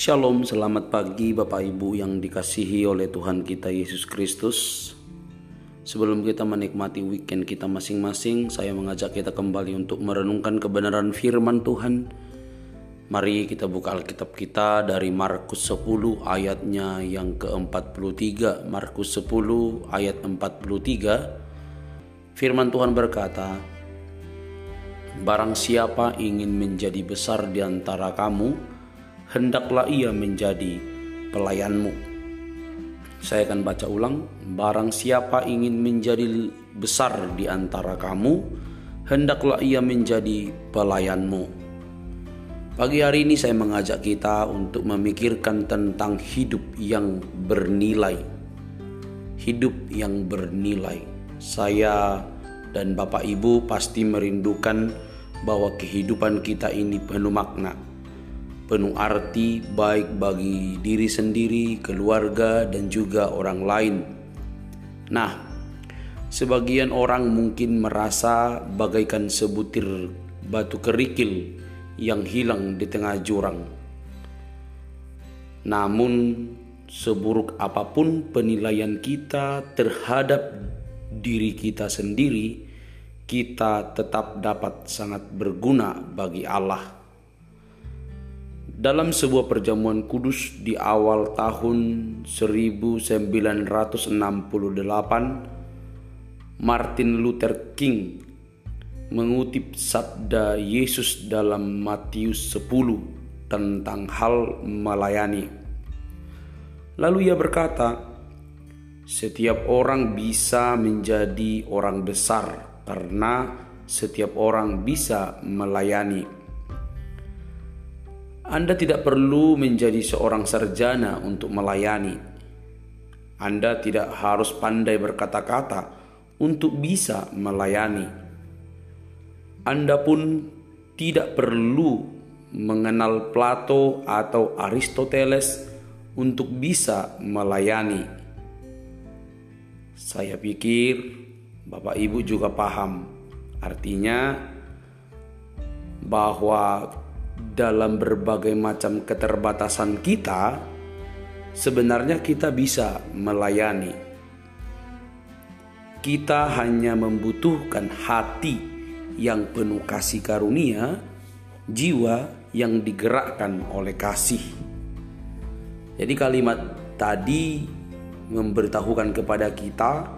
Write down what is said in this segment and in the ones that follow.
Shalom, selamat pagi Bapak Ibu yang dikasihi oleh Tuhan kita Yesus Kristus. Sebelum kita menikmati weekend kita masing-masing, saya mengajak kita kembali untuk merenungkan kebenaran firman Tuhan. Mari kita buka Alkitab kita dari Markus 10 ayatnya yang ke-43. Markus 10 ayat 43. Firman Tuhan berkata, Barang siapa ingin menjadi besar di antara kamu, hendaklah ia menjadi pelayanmu. Saya akan baca ulang, barang siapa ingin menjadi besar di antara kamu, hendaklah ia menjadi pelayanmu. Pagi hari ini saya mengajak kita untuk memikirkan tentang hidup yang bernilai. Hidup yang bernilai. Saya dan Bapak Ibu pasti merindukan bahwa kehidupan kita ini penuh makna penuh arti baik bagi diri sendiri, keluarga, dan juga orang lain. Nah, sebagian orang mungkin merasa bagaikan sebutir batu kerikil yang hilang di tengah jurang. Namun, seburuk apa pun penilaian kita terhadap diri kita sendiri, kita tetap dapat sangat berguna bagi Allah dalam sebuah perjamuan kudus di awal tahun 1968, Martin Luther King mengutip sabda Yesus dalam Matius 10 tentang hal melayani. Lalu ia berkata, setiap orang bisa menjadi orang besar karena setiap orang bisa melayani. Anda tidak perlu menjadi seorang sarjana untuk melayani. Anda tidak harus pandai berkata-kata untuk bisa melayani. Anda pun tidak perlu mengenal Plato atau Aristoteles untuk bisa melayani. Saya pikir Bapak Ibu juga paham, artinya bahwa dalam berbagai macam keterbatasan kita, sebenarnya kita bisa melayani. Kita hanya membutuhkan hati yang penuh kasih karunia, jiwa yang digerakkan oleh kasih. Jadi, kalimat tadi memberitahukan kepada kita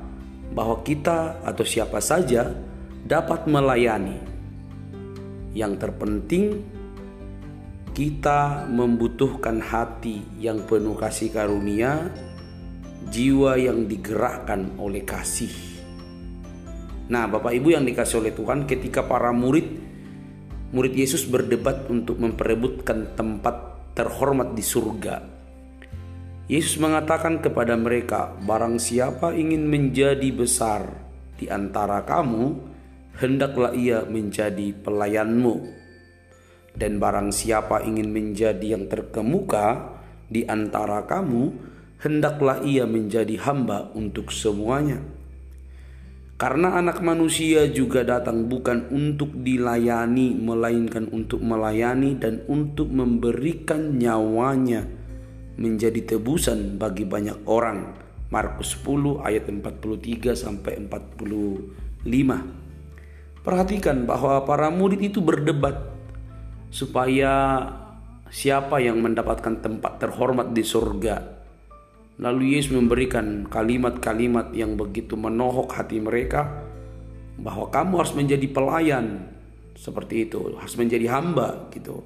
bahwa kita atau siapa saja dapat melayani. Yang terpenting kita membutuhkan hati yang penuh kasih karunia, jiwa yang digerakkan oleh kasih. Nah, Bapak Ibu yang dikasih oleh Tuhan, ketika para murid murid Yesus berdebat untuk memperebutkan tempat terhormat di surga. Yesus mengatakan kepada mereka, "Barang siapa ingin menjadi besar di antara kamu, hendaklah ia menjadi pelayanmu." Dan barang siapa ingin menjadi yang terkemuka di antara kamu, hendaklah ia menjadi hamba untuk semuanya. Karena anak manusia juga datang bukan untuk dilayani, melainkan untuk melayani dan untuk memberikan nyawanya menjadi tebusan bagi banyak orang. Markus 10 ayat 43 sampai 45. Perhatikan bahwa para murid itu berdebat supaya siapa yang mendapatkan tempat terhormat di surga. Lalu Yesus memberikan kalimat-kalimat yang begitu menohok hati mereka bahwa kamu harus menjadi pelayan seperti itu, harus menjadi hamba gitu.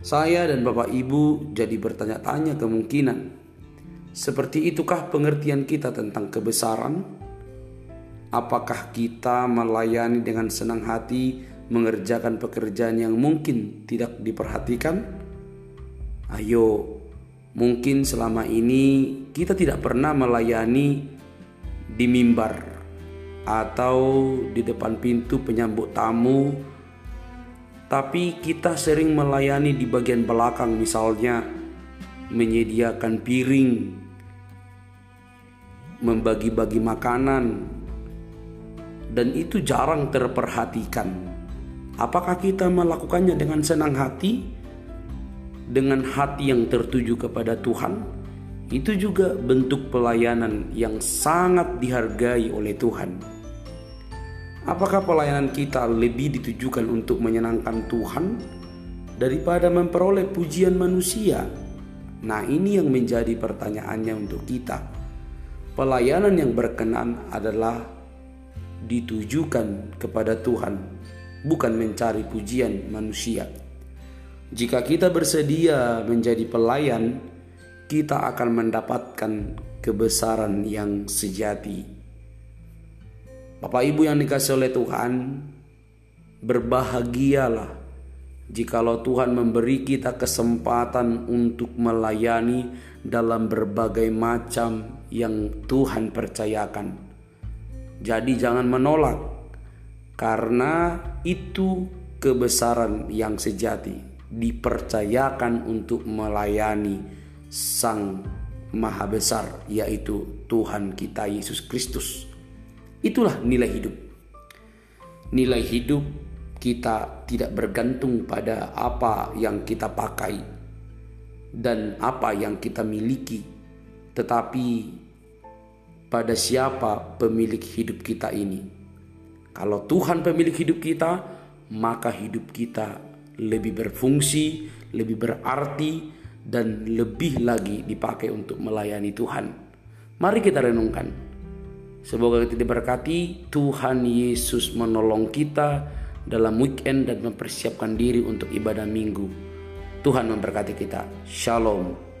Saya dan Bapak Ibu jadi bertanya-tanya kemungkinan seperti itukah pengertian kita tentang kebesaran? Apakah kita melayani dengan senang hati mengerjakan pekerjaan yang mungkin tidak diperhatikan? Ayo, mungkin selama ini kita tidak pernah melayani di mimbar atau di depan pintu penyambut tamu, tapi kita sering melayani di bagian belakang, misalnya menyediakan piring, membagi-bagi makanan, dan itu jarang terperhatikan. Apakah kita melakukannya dengan senang hati? dengan hati yang tertuju kepada Tuhan, itu juga bentuk pelayanan yang sangat dihargai oleh Tuhan. Apakah pelayanan kita lebih ditujukan untuk menyenangkan Tuhan daripada memperoleh pujian manusia? Nah, ini yang menjadi pertanyaannya untuk kita. Pelayanan yang berkenan adalah ditujukan kepada Tuhan, bukan mencari pujian manusia. Jika kita bersedia menjadi pelayan, kita akan mendapatkan kebesaran yang sejati. Bapak Ibu yang dikasih oleh Tuhan, berbahagialah Jikalau Tuhan memberi kita kesempatan untuk melayani dalam berbagai macam yang Tuhan percayakan. Jadi jangan menolak karena itu kebesaran yang sejati dipercayakan untuk melayani Sang Maha Besar yaitu Tuhan kita Yesus Kristus. Itulah nilai hidup. Nilai hidup kita tidak bergantung pada apa yang kita pakai dan apa yang kita miliki, tetapi pada siapa pemilik hidup kita ini. Kalau Tuhan pemilik hidup kita, maka hidup kita lebih berfungsi, lebih berarti, dan lebih lagi dipakai untuk melayani Tuhan. Mari kita renungkan. Semoga kita diberkati, Tuhan Yesus menolong kita dalam weekend dan mempersiapkan diri untuk ibadah minggu. Tuhan memberkati kita. Shalom.